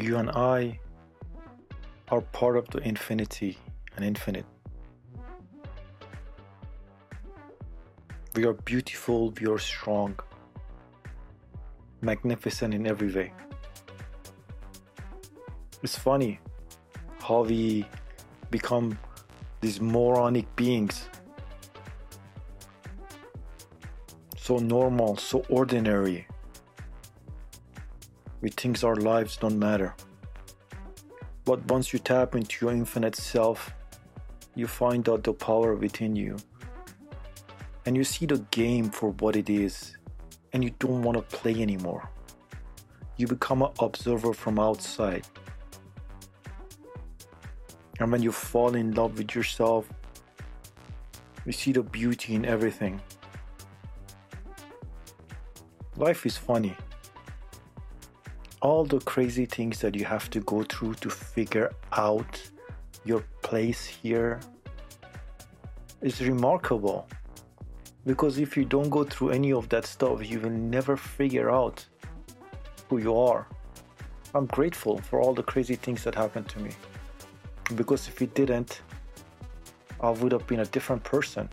You and I are part of the infinity and infinite. We are beautiful, we are strong, magnificent in every way. It's funny how we become these moronic beings. So normal, so ordinary. We think our lives don't matter. But once you tap into your infinite self, you find out the power within you. And you see the game for what it is, and you don't want to play anymore. You become an observer from outside. And when you fall in love with yourself, you see the beauty in everything. Life is funny all the crazy things that you have to go through to figure out your place here is remarkable. Because if you don't go through any of that stuff, you will never figure out who you are. I'm grateful for all the crazy things that happened to me. Because if it didn't, I would have been a different person.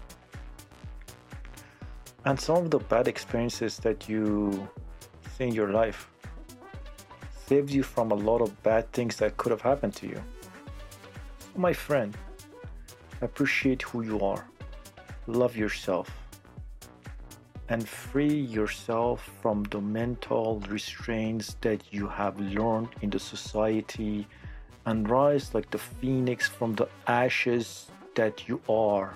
And some of the bad experiences that you see in your life saves you from a lot of bad things that could have happened to you. My friend, appreciate who you are, love yourself, and free yourself from the mental restraints that you have learned in the society and rise like the phoenix from the ashes that you are.